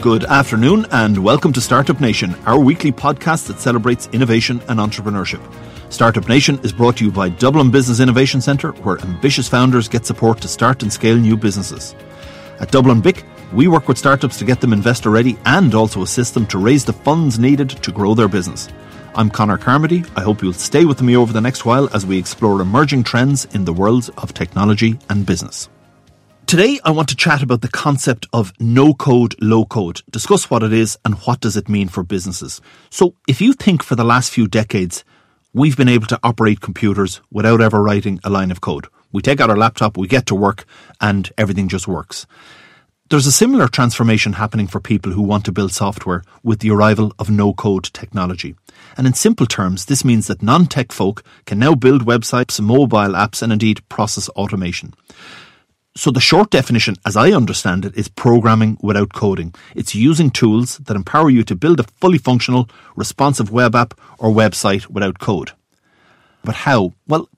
Good afternoon and welcome to Startup Nation, our weekly podcast that celebrates innovation and entrepreneurship. Startup Nation is brought to you by Dublin Business Innovation Centre, where ambitious founders get support to start and scale new businesses. At Dublin BIC, we work with startups to get them investor ready and also assist them to raise the funds needed to grow their business. I'm Connor Carmody. I hope you'll stay with me over the next while as we explore emerging trends in the worlds of technology and business. Today, I want to chat about the concept of no code, low code, discuss what it is and what does it mean for businesses. So, if you think for the last few decades, we've been able to operate computers without ever writing a line of code. We take out our laptop, we get to work, and everything just works. There's a similar transformation happening for people who want to build software with the arrival of no code technology. And in simple terms, this means that non tech folk can now build websites, mobile apps, and indeed process automation. So the short definition, as I understand it, is programming without coding. It's using tools that empower you to build a fully functional, responsive web app or website without code. But how? Well,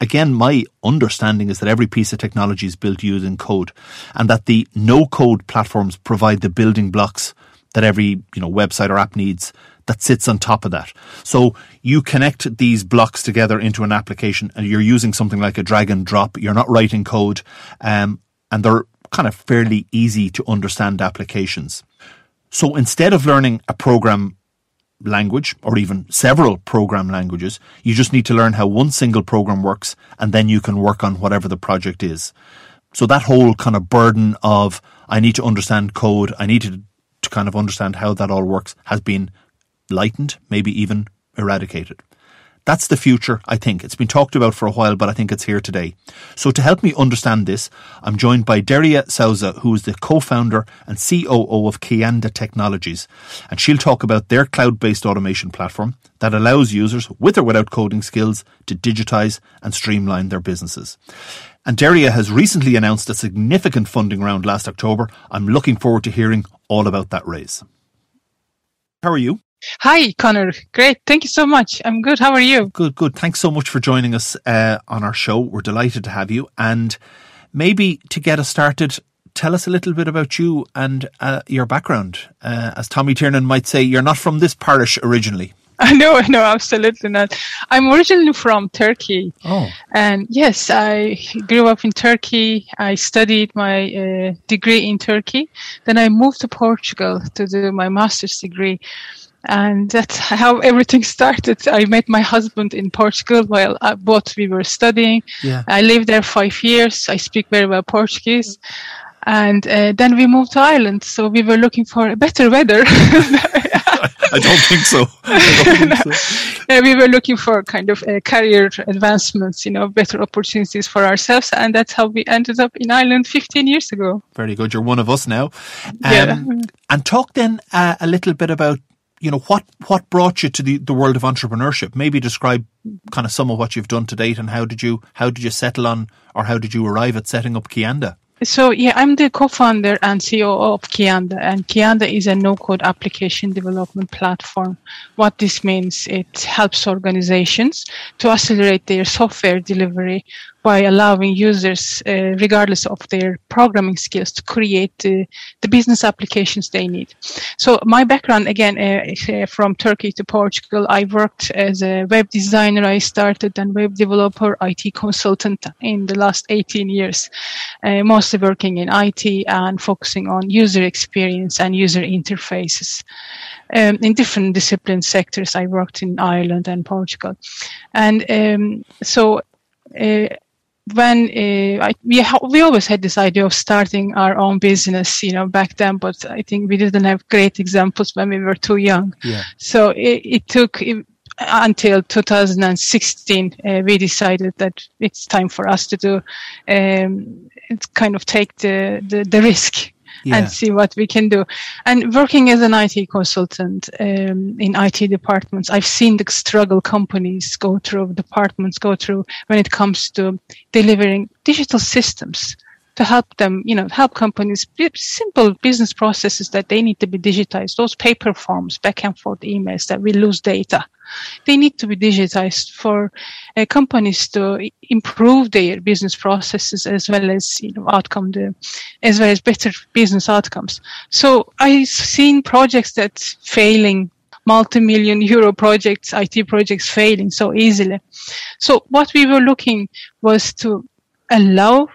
again, my understanding is that every piece of technology is built using code and that the no code platforms provide the building blocks that every, you know, website or app needs that sits on top of that. So you connect these blocks together into an application and you're using something like a drag and drop. You're not writing code. Um, and they're kind of fairly easy to understand applications. So instead of learning a program language or even several program languages, you just need to learn how one single program works and then you can work on whatever the project is. So that whole kind of burden of I need to understand code, I need to, to kind of understand how that all works has been lightened, maybe even eradicated. That's the future, I think. It's been talked about for a while, but I think it's here today. So to help me understand this, I'm joined by Derya Sousa, who is the co-founder and COO of Kianda Technologies. And she'll talk about their cloud-based automation platform that allows users, with or without coding skills, to digitize and streamline their businesses. And Derya has recently announced a significant funding round last October. I'm looking forward to hearing all about that raise. How are you? Hi, Connor. Great. Thank you so much. I'm good. How are you? Good, good. Thanks so much for joining us uh, on our show. We're delighted to have you. And maybe to get us started, tell us a little bit about you and uh, your background. Uh, as Tommy Tiernan might say, you're not from this parish originally. No, no, absolutely not. I'm originally from Turkey. Oh. And yes, I grew up in Turkey. I studied my uh, degree in Turkey. Then I moved to Portugal to do my master's degree and that's how everything started. I met my husband in Portugal while uh, both we were studying. Yeah. I lived there five years. I speak very well Portuguese. And uh, then we moved to Ireland. So we were looking for better weather. I don't think so. Don't think so. yeah, we were looking for kind of uh, career advancements, you know, better opportunities for ourselves. And that's how we ended up in Ireland 15 years ago. Very good. You're one of us now. Um, Yeah. And talk then uh, a little bit about you know what what brought you to the, the world of entrepreneurship maybe describe kind of some of what you've done to date and how did you how did you settle on or how did you arrive at setting up kianda So yeah, I'm the co-founder and CEO of Kianda, and Kianda is a no-code application development platform. What this means, it helps organizations to accelerate their software delivery by allowing users, uh, regardless of their programming skills, to create uh, the business applications they need. So my background, again, uh, uh, from Turkey to Portugal, I worked as a web designer. I started and web developer, IT consultant in the last 18 years, uh, mostly working in IT and focusing on user experience and user interfaces. Um, in different discipline sectors, I worked in Ireland and Portugal. And um, so uh, when uh, I, we ha- we always had this idea of starting our own business, you know, back then, but I think we didn't have great examples when we were too young. yeah So it, it took it, until 2016 uh, we decided that it's time for us to do um, it's kind of take the the, the risk yeah and see what we can do. And working as an IT consultant um, in IT departments, I've seen the struggle companies go through, departments go through when it comes to delivering digital systems to help them, you know, help companies, simple business processes that they need to be digitized, those paper forms, back and forth emails that we lose data. They need to be digitized for uh, companies to improve their business processes as well as, you know, outcome, the, as well as better business outcomes. So I've seen projects that failing multi-million euro projects, IT projects failing so easily. So what we were looking was to allow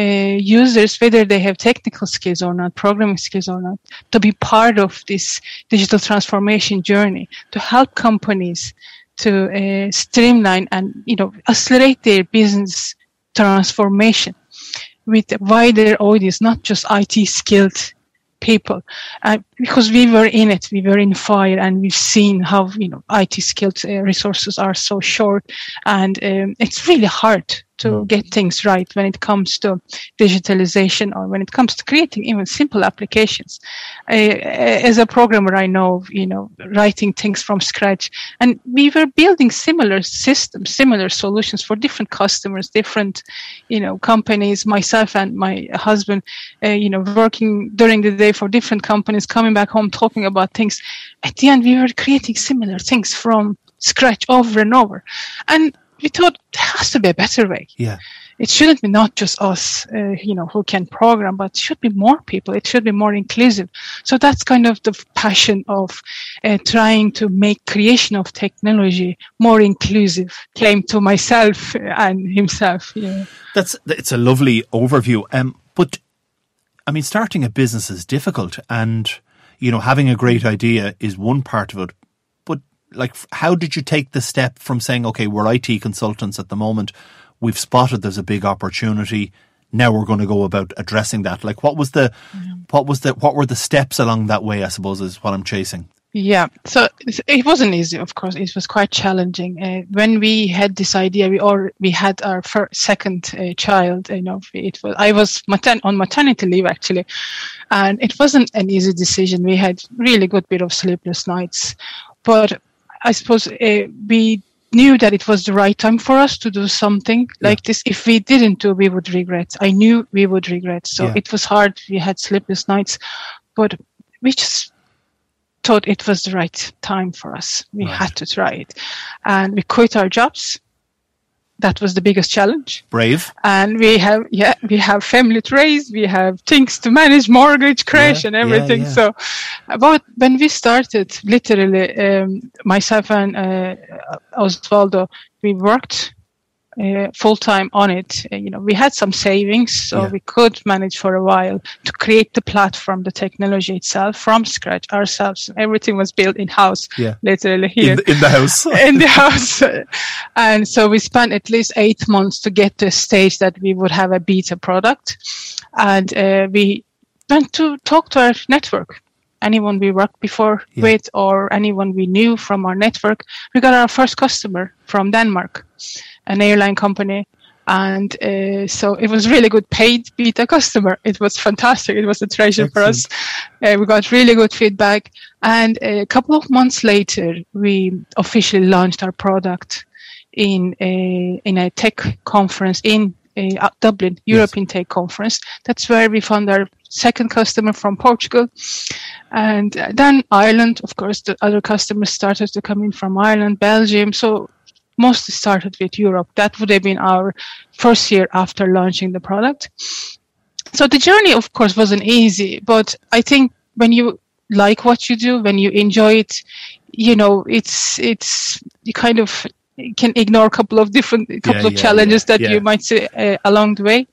users, whether they have technical skills or not, programming skills or not, to be part of this digital transformation journey, to help companies to uh, streamline and you know accelerate their business transformation with a wider audience, not just IT skilled people. Uh, because we were in it we were in fire and we've seen how you know it skilled uh, resources are so short and um, it's really hard to mm. get things right when it comes to digitalization or when it comes to creating even simple applications. Uh, as a programmer, I know, you know, writing things from scratch and we were building similar systems, similar solutions for different customers, different, you know, companies, myself and my husband, uh, you know, working during the day for different companies, coming back home, talking about things. At the end, we were creating similar things from scratch over and over. And we thought there has to be a better way. Yeah. It shouldn't be not just us, uh, you know, who can program, but it should be more people. It should be more inclusive. So that's kind of the passion of uh, trying to make creation of technology more inclusive. Claim to myself and himself. Yeah. That's it's a lovely overview. Um, but I mean, starting a business is difficult, and you know, having a great idea is one part of it like how did you take the step from saying okay we're IT consultants at the moment we've spotted there's a big opportunity now we're going to go about addressing that like what was the mm-hmm. what was the what were the steps along that way I suppose is what I'm chasing yeah, so it wasn't easy. Of course, it was quite challenging. Uh, when we had this idea, we or we had our first, second uh, child. You know, it was I was matern- on maternity leave actually, and it wasn't an easy decision. We had really good bit of sleepless nights, but I suppose uh, we knew that it was the right time for us to do something like this. If we didn't do, we would regret. I knew we would regret. So yeah. it was hard. We had sleepless nights, but we just thought it was the right time for us. We right. had to try it, and we quit our jobs that was the biggest challenge. Brave. And we have, yeah, we have family to raise, we have things to manage, mortgage, crash, yeah, and everything. Yeah, yeah. So, about when we started, literally, um, myself and uh, Osvaldo, we worked uh, full time on it. Uh, you know, we had some savings, so yeah. we could manage for a while to create the platform, the technology itself from scratch ourselves. Everything was built in house, yeah. literally here in the, in the house. in the house, and so we spent at least eight months to get to a stage that we would have a beta product, and uh, we went to talk to our network anyone we worked before yeah. with or anyone we knew from our network. We got our first customer from Denmark an airline company. And uh, so it was really good paid beta customer. It was fantastic. It was a treasure Excellent. for us. Uh, we got really good feedback. And a couple of months later, we officially launched our product in a, in a tech conference in uh, Dublin, European yes. Tech Conference. That's where we found our second customer from Portugal. And then Ireland, of course, the other customers started to come in from Ireland, Belgium. So mostly started with Europe. That would have been our first year after launching the product. So the journey, of course, wasn't easy, but I think when you like what you do, when you enjoy it, you know, it's, it's, you kind of can ignore a couple of different, couple yeah, of yeah, challenges yeah, that you might see uh, along the way.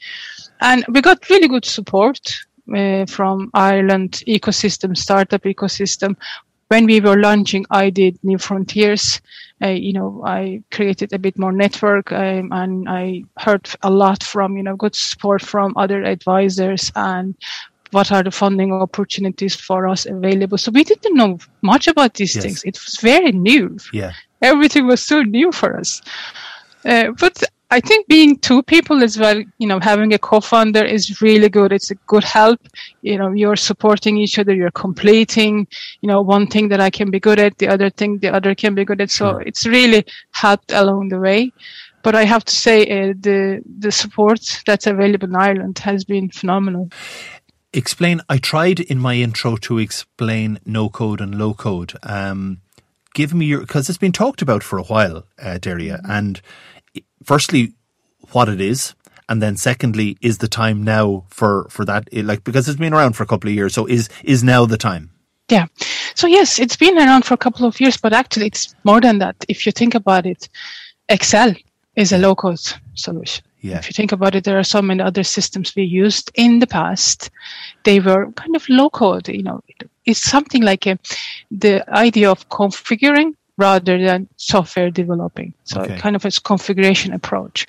And we got really good support uh, from Ireland ecosystem, startup ecosystem, when we were launching, I did New Frontiers. Uh, you know, I created a bit more network um, and I heard a lot from, you know, good support from other advisors and what are the funding opportunities for us available. So we didn't know much about these yes. things. It was very new. Yeah. Everything was so new for us. Uh, but I think being two people as well, you know, having a co-founder is really good. It's a good help. You know, you're supporting each other. You're completing, you know, one thing that I can be good at, the other thing the other can be good at. So it's really helped along the way. But I have to say uh, the the support that's available in Ireland has been phenomenal. Explain. I tried in my intro to explain no code and low code. Um, give me your because it's been talked about for a while, uh, Derya. Mm-hmm. And firstly, what it is, and then secondly, is the time now for for that? Like because it's been around for a couple of years, so is is now the time? Yeah. So yes, it's been around for a couple of years, but actually it's more than that. If you think about it, Excel is a low code solution. Yeah. If you think about it, there are so many other systems we used in the past. They were kind of low code, you know, it's something like a, the idea of configuring rather than software developing. So okay. kind of a configuration approach.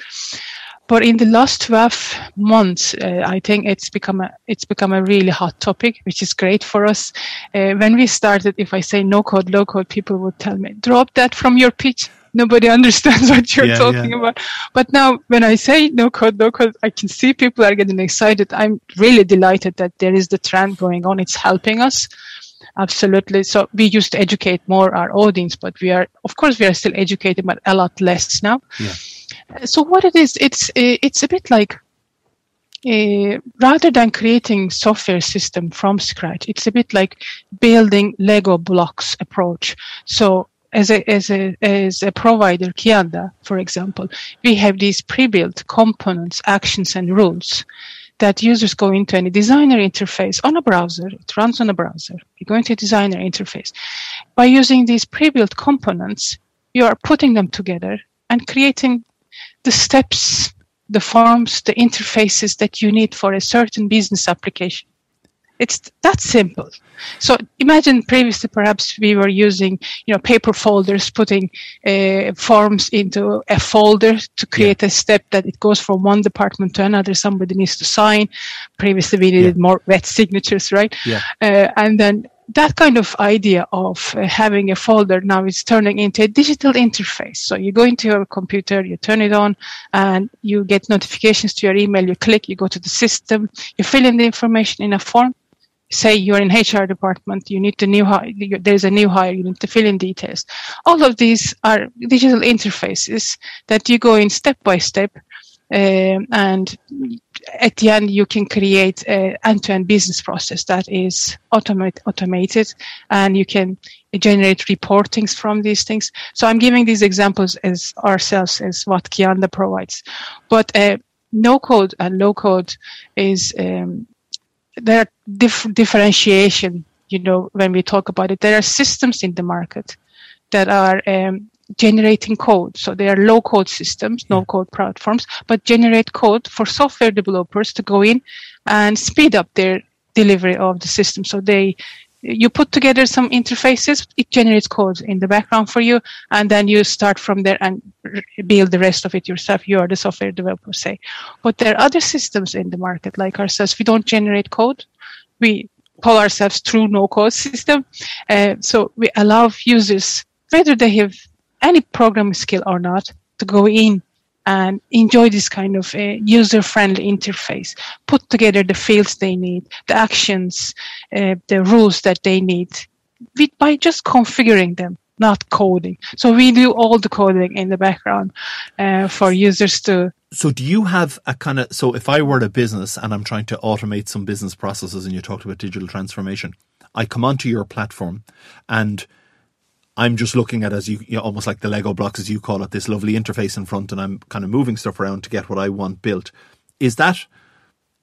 But in the last 12 months, uh, I think it's become a it's become a really hot topic, which is great for us. Uh, when we started, if I say no code, low code, people would tell me, drop that from your pitch. Nobody understands what you're yeah, talking yeah. about. But now, when I say no code, low code, I can see people are getting excited. I'm really delighted that there is the trend going on. It's helping us. Absolutely. So we used to educate more our audience, but we are, of course, we are still educating, but a lot less now. Yeah. So what it is, it's uh, it's a bit like uh, rather than creating software system from scratch, it's a bit like building Lego blocks approach. So as a as a as a provider, Kianda, for example, we have these pre-built components, actions, and rules that users go into any designer interface on a browser. It runs on a browser. You go into a designer interface. By using these pre-built components, you are putting them together and creating the steps, the forms, the interfaces that you need for a certain business application. It's that simple. So imagine previously perhaps we were using, you know, paper folders, putting uh, forms into a folder to create yeah. a step that it goes from one department to another. Somebody needs to sign. Previously we needed yeah. more wet signatures, right? Yeah. Uh, and then that kind of idea of uh, having a folder now is turning into a digital interface. So you go into your computer, you turn it on, and you get notifications to your email. You click, you go to the system, you fill in the information in a form, say you're in HR department, you need to new hire, there's a new hire, you need to fill in details. All of these are digital interfaces that you go in step by step. Um, and at the end, you can create an end-to-end business process that is automate, automated and you can generate reportings from these things. So I'm giving these examples as ourselves as what Kianda provides. But uh, no code and low code is um, there are dif- differentiation. You know, when we talk about it, there are systems in the market that are um, generating code. So they are low code systems, no code platforms, but generate code for software developers to go in and speed up their delivery of the system. So they you put together some interfaces, it generates code in the background for you, and then you start from there and build the rest of it yourself. You are the software developer, say. But there are other systems in the market, like ourselves. We don't generate code. We call ourselves true no code system. Uh, so we allow users, whether they have any programming skill or not, to go in and enjoy this kind of uh, user friendly interface. Put together the fields they need, the actions, uh, the rules that they need with, by just configuring them, not coding. So we do all the coding in the background uh, for users to. So do you have a kind of, so if I were a business and I'm trying to automate some business processes and you talked about digital transformation, I come onto your platform and I'm just looking at as you, you know, almost like the Lego blocks as you call it, this lovely interface in front, and I'm kind of moving stuff around to get what I want built. Is that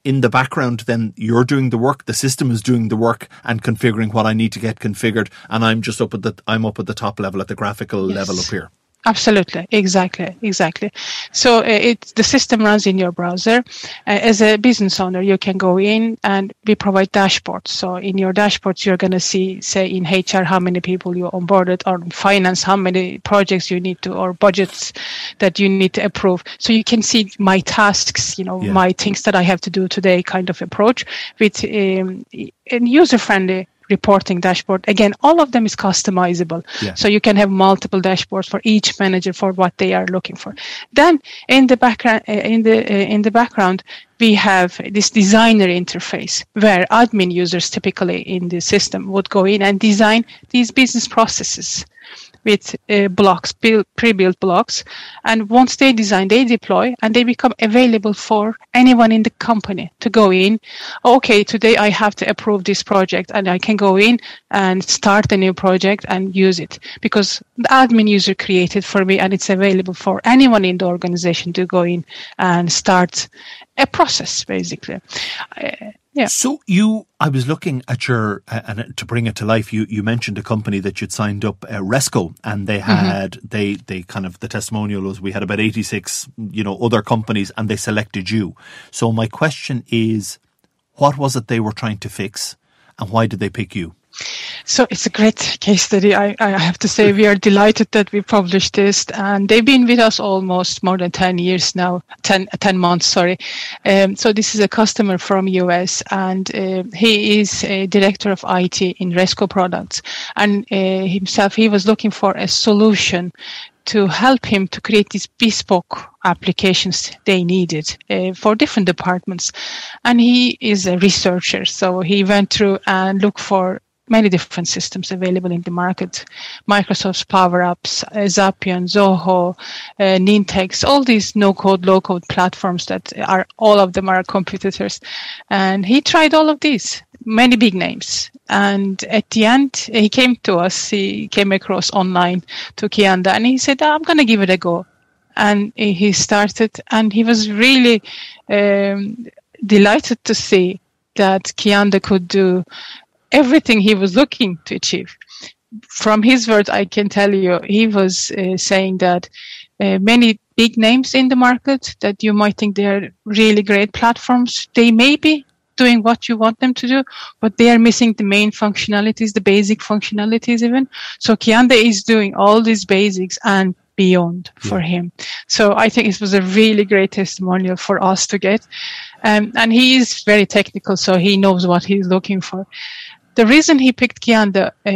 in the background? Then you're doing the work, the system is doing the work and configuring what I need to get configured, and I'm just up at the I'm up at the top level at the graphical yes. level up here. Absolutely, exactly, exactly. So uh, it the system runs in your browser. Uh, as a business owner, you can go in and we provide dashboards. So in your dashboards, you're going to see, say, in HR how many people you onboarded, or in finance how many projects you need to, or budgets that you need to approve. So you can see my tasks, you know, yeah. my things that I have to do today, kind of approach with um, user friendly reporting dashboard. Again, all of them is customizable. Yeah. So you can have multiple dashboards for each manager for what they are looking for. Then in the background, uh, in the, uh, in the background, we have this designer interface where admin users typically in the system would go in and design these business processes. With uh, blocks, pre-built blocks. And once they design, they deploy and they become available for anyone in the company to go in. Okay, today I have to approve this project and I can go in and start a new project and use it because the admin user created for me and it's available for anyone in the organization to go in and start a process basically. Uh, yeah. So you, I was looking at your, uh, and to bring it to life, you, you mentioned a company that you'd signed up, uh, Resco, and they mm-hmm. had, mm-hmm. they, they kind of, the testimonial was we had about 86, you know, other companies and they selected you. So my question is, what was it they were trying to fix and why did they pick you? So it's a great case study. I, I have to say we are delighted that we published this and they've been with us almost more than 10 years now, 10, 10 months, sorry. Um, so this is a customer from US and uh, he is a director of IT in Resco products and uh, himself, he was looking for a solution to help him to create these bespoke applications they needed uh, for different departments. And he is a researcher, so he went through and looked for many different systems available in the market. Microsoft's Power Apps, uh, Zapier, Zoho, uh, Nintex, all these no-code, low-code platforms that are, all of them are competitors. And he tried all of these, many big names. And at the end, he came to us, he came across online to Kianda, and he said, I'm going to give it a go. And he started and he was really um, delighted to see that Kianda could do everything he was looking to achieve. From his words, I can tell you, he was uh, saying that uh, many big names in the market that you might think they're really great platforms, they may be doing what you want them to do, but they are missing the main functionalities, the basic functionalities even. So Kianda is doing all these basics and beyond yeah. for him. So I think it was a really great testimonial for us to get. Um, and he is very technical, so he knows what he's looking for. The reason he picked Kianda, uh,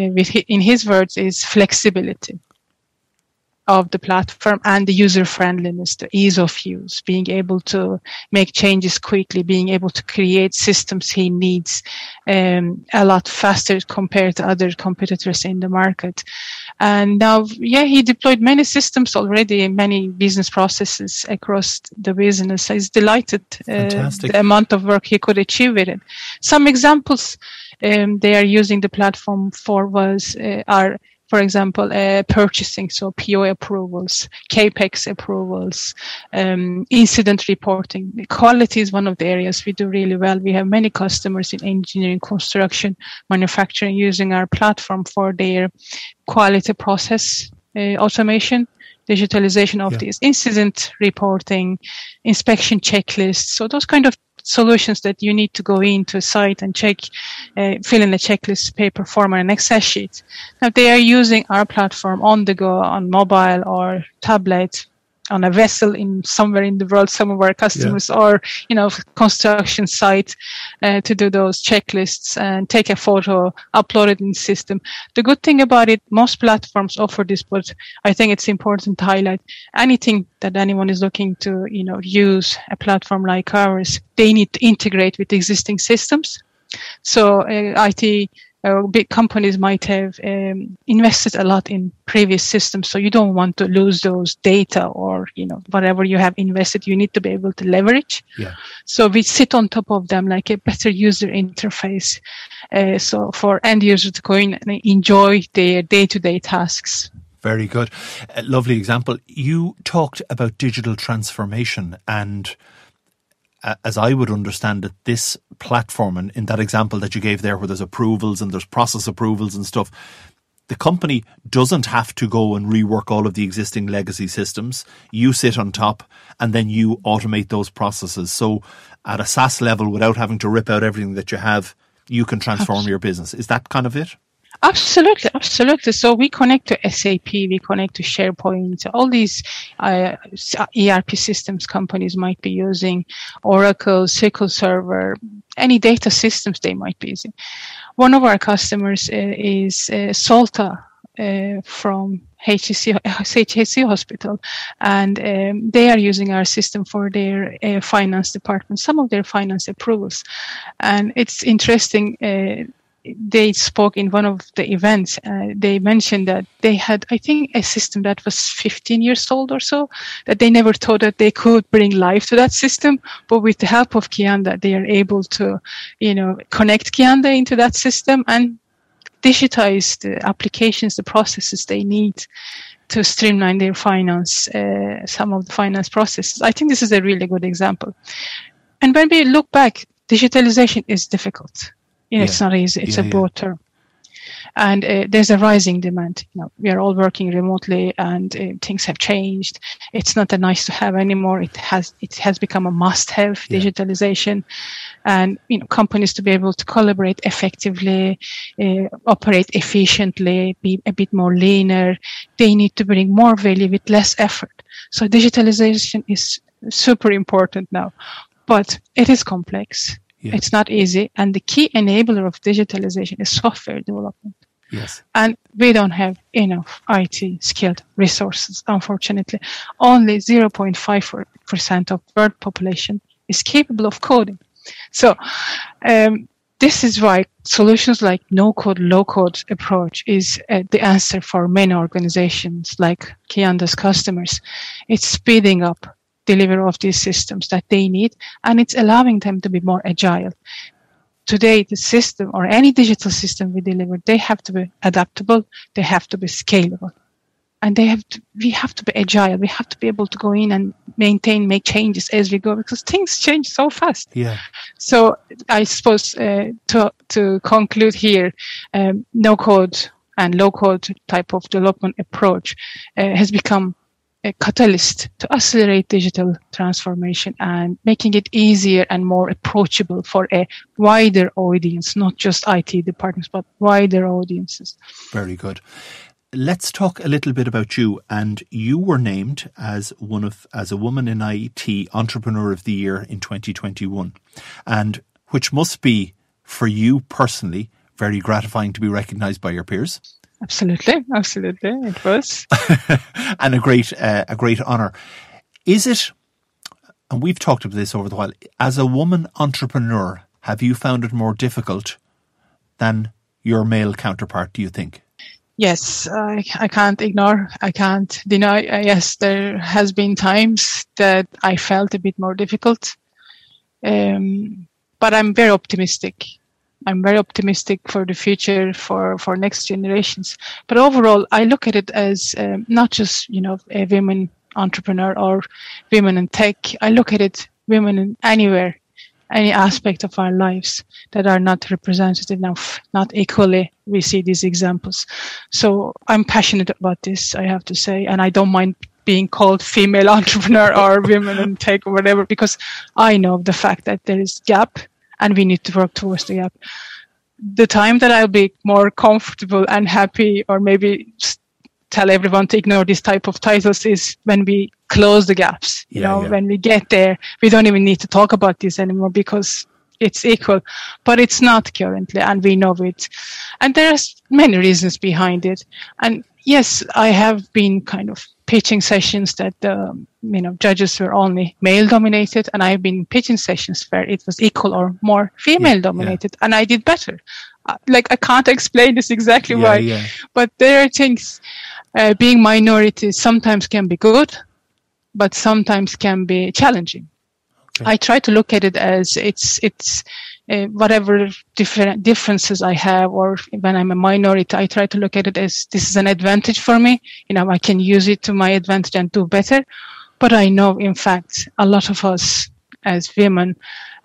in his words, is flexibility of the platform and the user friendliness, the ease of use, being able to make changes quickly, being able to create systems he needs um, a lot faster compared to other competitors in the market. And now, yeah, he deployed many systems already, many business processes across the business. He's delighted uh, the amount of work he could achieve with it. Some examples um, they are using the platform for was uh, are for example, uh, purchasing, so PO approvals, capex approvals, um, incident reporting. Quality is one of the areas we do really well. We have many customers in engineering, construction, manufacturing using our platform for their quality process uh, automation digitalization of yeah. these incident reporting, inspection checklists. So those kind of solutions that you need to go into a site and check, uh, fill in a checklist paper form or an Excel sheet. Now they are using our platform on the go on mobile or tablet on a vessel in somewhere in the world, some of our customers yeah. or, you know, construction site uh, to do those checklists and take a photo, upload it in the system. The good thing about it, most platforms offer this, but I think it's important to highlight anything that anyone is looking to, you know, use a platform like ours, they need to integrate with existing systems. So uh, IT uh, big companies might have um, invested a lot in previous systems so you don't want to lose those data or you know whatever you have invested you need to be able to leverage. Yeah. so we sit on top of them like a better user interface uh, so for end users to go in and enjoy their day-to-day tasks. Very good. A lovely example. You talked about digital transformation and as I would understand it, this platform and in that example that you gave there, where there's approvals and there's process approvals and stuff, the company doesn't have to go and rework all of the existing legacy systems. You sit on top and then you automate those processes. So at a SaaS level, without having to rip out everything that you have, you can transform Absolutely. your business. Is that kind of it? Absolutely, absolutely. So we connect to SAP, we connect to SharePoint, all these uh, ERP systems companies might be using, Oracle, SQL Server, any data systems they might be using. One of our customers uh, is uh, uh, from HCC, HCC Hospital, and um, they are using our system for their uh, finance department, some of their finance approvals. And it's interesting uh, they spoke in one of the events. Uh, they mentioned that they had, I think, a system that was 15 years old or so, that they never thought that they could bring life to that system. But with the help of Kianda, they are able to, you know, connect Kianda into that system and digitize the applications, the processes they need to streamline their finance, uh, some of the finance processes. I think this is a really good example. And when we look back, digitalization is difficult. You know, yeah. it's not easy. It's yeah, a broad yeah. term. And uh, there's a rising demand. You know, we are all working remotely, and uh, things have changed. It's not a nice to have anymore. It has it has become a must have. Digitalization, and you know, companies to be able to collaborate effectively, uh, operate efficiently, be a bit more leaner. They need to bring more value with less effort. So digitalization is super important now, but it is complex yeah. It's not easy. And the key enabler of digitalization is software development. Yes. And we don't have enough IT skilled resources, unfortunately. Only 0.5% of world population is capable of coding. So, um, this is why solutions like no code, low code approach is uh, the answer for many organizations like Kianda's customers. It's speeding up deliver of these systems that they need, and it's allowing them to be more agile. Today, the system or any digital system we deliver, they have to be adaptable, they have to be scalable, and they have to, we have to be agile. We have to be able to go in and maintain, make changes as we go because things change so fast. Yeah. So I suppose uh, to to conclude here, um, no code and low code type of development approach uh, has become a catalyst to accelerate digital transformation and making it easier and more approachable for a wider audience, not just IT departments, but wider audiences. Very good. Let's talk a little bit about you. And you were named as one of, as a woman in IT entrepreneur of the year in 2021. And which must be for you personally very gratifying to be recognized by your peers. Absolutely, absolutely, it was, and a great, uh, a great honor. Is it? And we've talked about this over the while. As a woman entrepreneur, have you found it more difficult than your male counterpart? Do you think? Yes, I, I can't ignore, I can't deny. Uh, yes, there has been times that I felt a bit more difficult, um, but I'm very optimistic I'm very optimistic for the future for, for next generations. But overall, I look at it as um, not just, you know, a women entrepreneur or women in tech. I look at it women in anywhere, any aspect of our lives that are not represented enough, not equally. We see these examples. So I'm passionate about this, I have to say, and I don't mind being called female entrepreneur or women in tech or whatever, because I know the fact that there is gap and we need to work towards the gap. The time that I'll be more comfortable and happy, or maybe tell everyone to ignore this type of titles, is when we close the gaps. You yeah, know, yeah. when we get there, we don't even need to talk about this anymore because it's equal, but it's not currently, and we know it. And there's many reasons behind it. And yes, I have been kind of pitching sessions that um, you know judges were only male dominated, and I've been pitching sessions where it was equal or more female dominated, yeah. and I did better. Uh, like I can't explain this exactly yeah, why, yeah. but there are things. Uh, being minorities sometimes can be good, but sometimes can be challenging. Okay. I try to look at it as it's it's uh, whatever different differences I have, or when I'm a minority, I try to look at it as this is an advantage for me. You know, I can use it to my advantage and do better. But I know, in fact, a lot of us as women,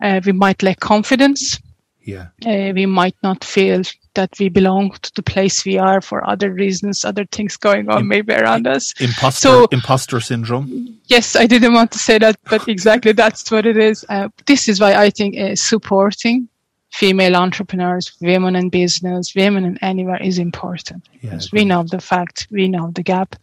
uh, we might lack confidence. Yeah. Uh, we might not feel that we belong to the place we are for other reasons, other things going on maybe around us. Imposter, so, imposter syndrome. Yes, I didn't want to say that, but exactly that's what it is. Uh, this is why I think uh, supporting female entrepreneurs, women in business, women in anywhere is important. Because we know the fact, we know the gap.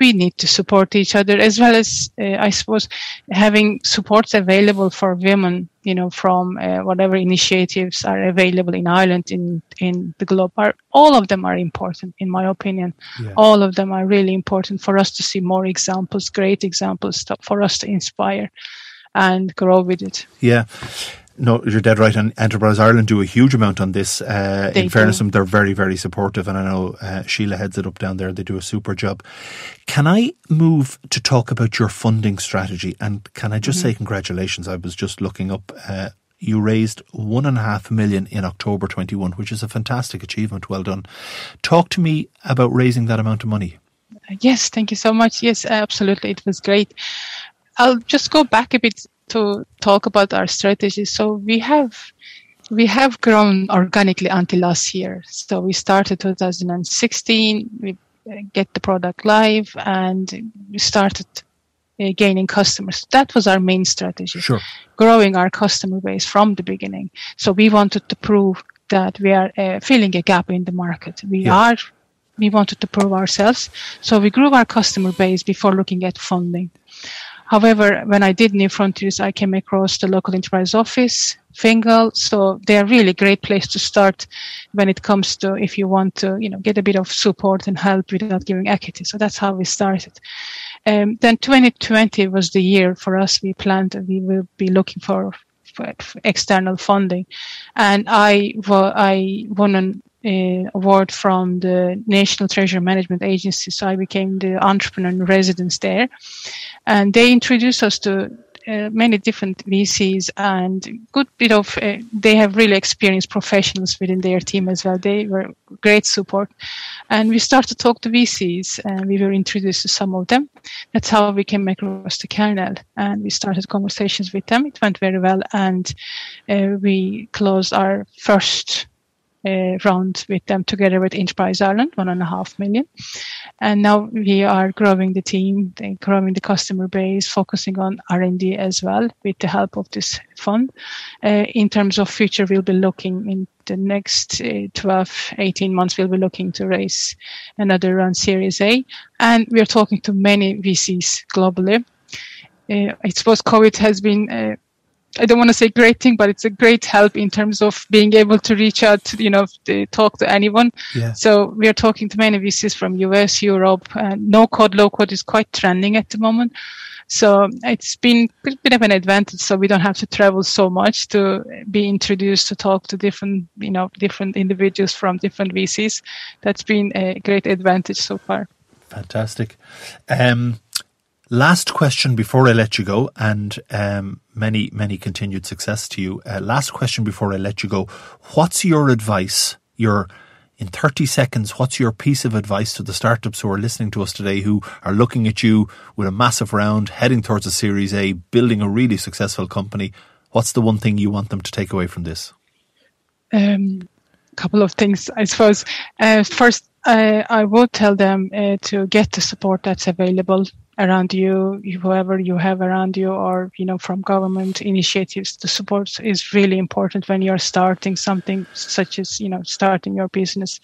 We need to support each other as well as, uh, I suppose, having supports available for women, you know, from uh, whatever initiatives are available in Ireland, in, in the globe are, all of them are important, in my opinion. Yeah. All of them are really important for us to see more examples, great examples for us to inspire and grow with it. Yeah no, you're dead right. And Enterprise Ireland do a huge amount on this. Uh, in fairness, them, they're very, very supportive. And I know uh, Sheila heads it up down there. They do a super job. Can I move to talk about your funding strategy? And can I just mm-hmm. say congratulations? I was just looking up. Uh, you raised one and a half million in October 21, which is a fantastic achievement. Well done. Talk to me about raising that amount of money. Yes, thank you so much. Yes, absolutely. It was great. I'll just go back a bit to talk about our strategy. So we have we have grown organically until last year. So we started 2016. We get the product live, and we started uh, gaining customers. That was our main strategy. Sure. Growing our customer base from the beginning. So we wanted to prove that we are uh, filling a gap in the market. We yeah. are. We wanted to prove ourselves. So we grew our customer base before looking at funding. However, when I did New Frontiers, I came across the local enterprise office, Fingal. So they're really great place to start when it comes to if you want to, you know, get a bit of support and help without giving equity. So that's how we started. Um, then 2020 was the year for us. We planned we will be looking for external funding, and I I won an uh, award from the National Treasury Management Agency. So I became the entrepreneur in residence there. And they introduced us to uh, many different VCs and good bit of, uh, they have really experienced professionals within their team as well. They were great support. And we started to talk to VCs and we were introduced to some of them. That's how we came across the kernel and we started conversations with them. It went very well and uh, we closed our first uh, round with them together with Enterprise Ireland, one and a half million. And now we are growing the team, growing the customer base, focusing on R&D as well with the help of this fund. Uh, in terms of future, we'll be looking in the next uh, 12, 18 months, we'll be looking to raise another round Series A. And we're talking to many VCs globally. Uh, I suppose COVID has been I don't want to say great thing, but it's a great help in terms of being able to reach out, to, you know, to talk to anyone. Yeah. So we are talking to many VCs from US, Europe, and no code, low code is quite trending at the moment. So it's been a bit of an advantage. So we don't have to travel so much to be introduced to talk to different, you know, different individuals from different VCs. That's been a great advantage so far. Fantastic. Um, Last question before I let you go, and um, many, many continued success to you. Uh, last question before I let you go. What's your advice? Your in 30 seconds, what's your piece of advice to the startups who are listening to us today who are looking at you with a massive round, heading towards a Series A, building a really successful company? What's the one thing you want them to take away from this? Um, couple of things, I suppose. Uh, first, uh, I would tell them uh, to get the support that's available around you, whoever you have around you, or you know from government initiatives. The support is really important when you're starting something such as you know starting your business,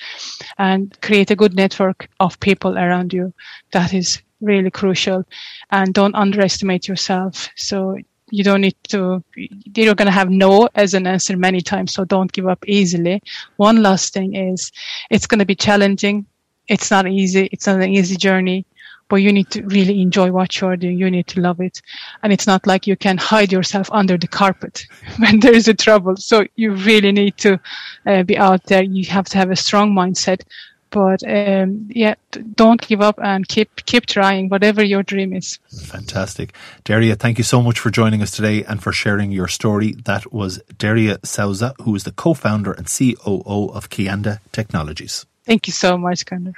and create a good network of people around you. That is really crucial, and don't underestimate yourself. So you don't need to you're going to have no as an answer many times so don't give up easily one last thing is it's going to be challenging it's not easy it's not an easy journey but you need to really enjoy what you're doing. You need to love it. And it's not like you can hide yourself under the carpet when there is a trouble. So you really need to uh, be out there. You have to have a strong mindset. But um, yeah, don't give up and keep keep trying, whatever your dream is. Fantastic, Derya. Thank you so much for joining us today and for sharing your story. That was Derya Sousa, who is the co-founder and COO of Kianda Technologies. Thank you so much, Connor.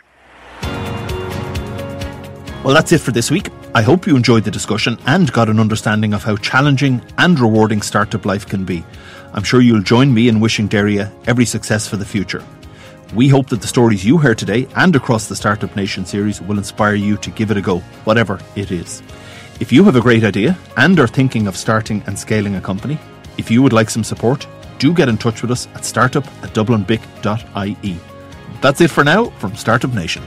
Well, that's it for this week. I hope you enjoyed the discussion and got an understanding of how challenging and rewarding startup life can be. I'm sure you'll join me in wishing Derya every success for the future. We hope that the stories you heard today and across the Startup Nation series will inspire you to give it a go, whatever it is. If you have a great idea and are thinking of starting and scaling a company, if you would like some support, do get in touch with us at startup at dublinbic.ie. That's it for now from Startup Nation.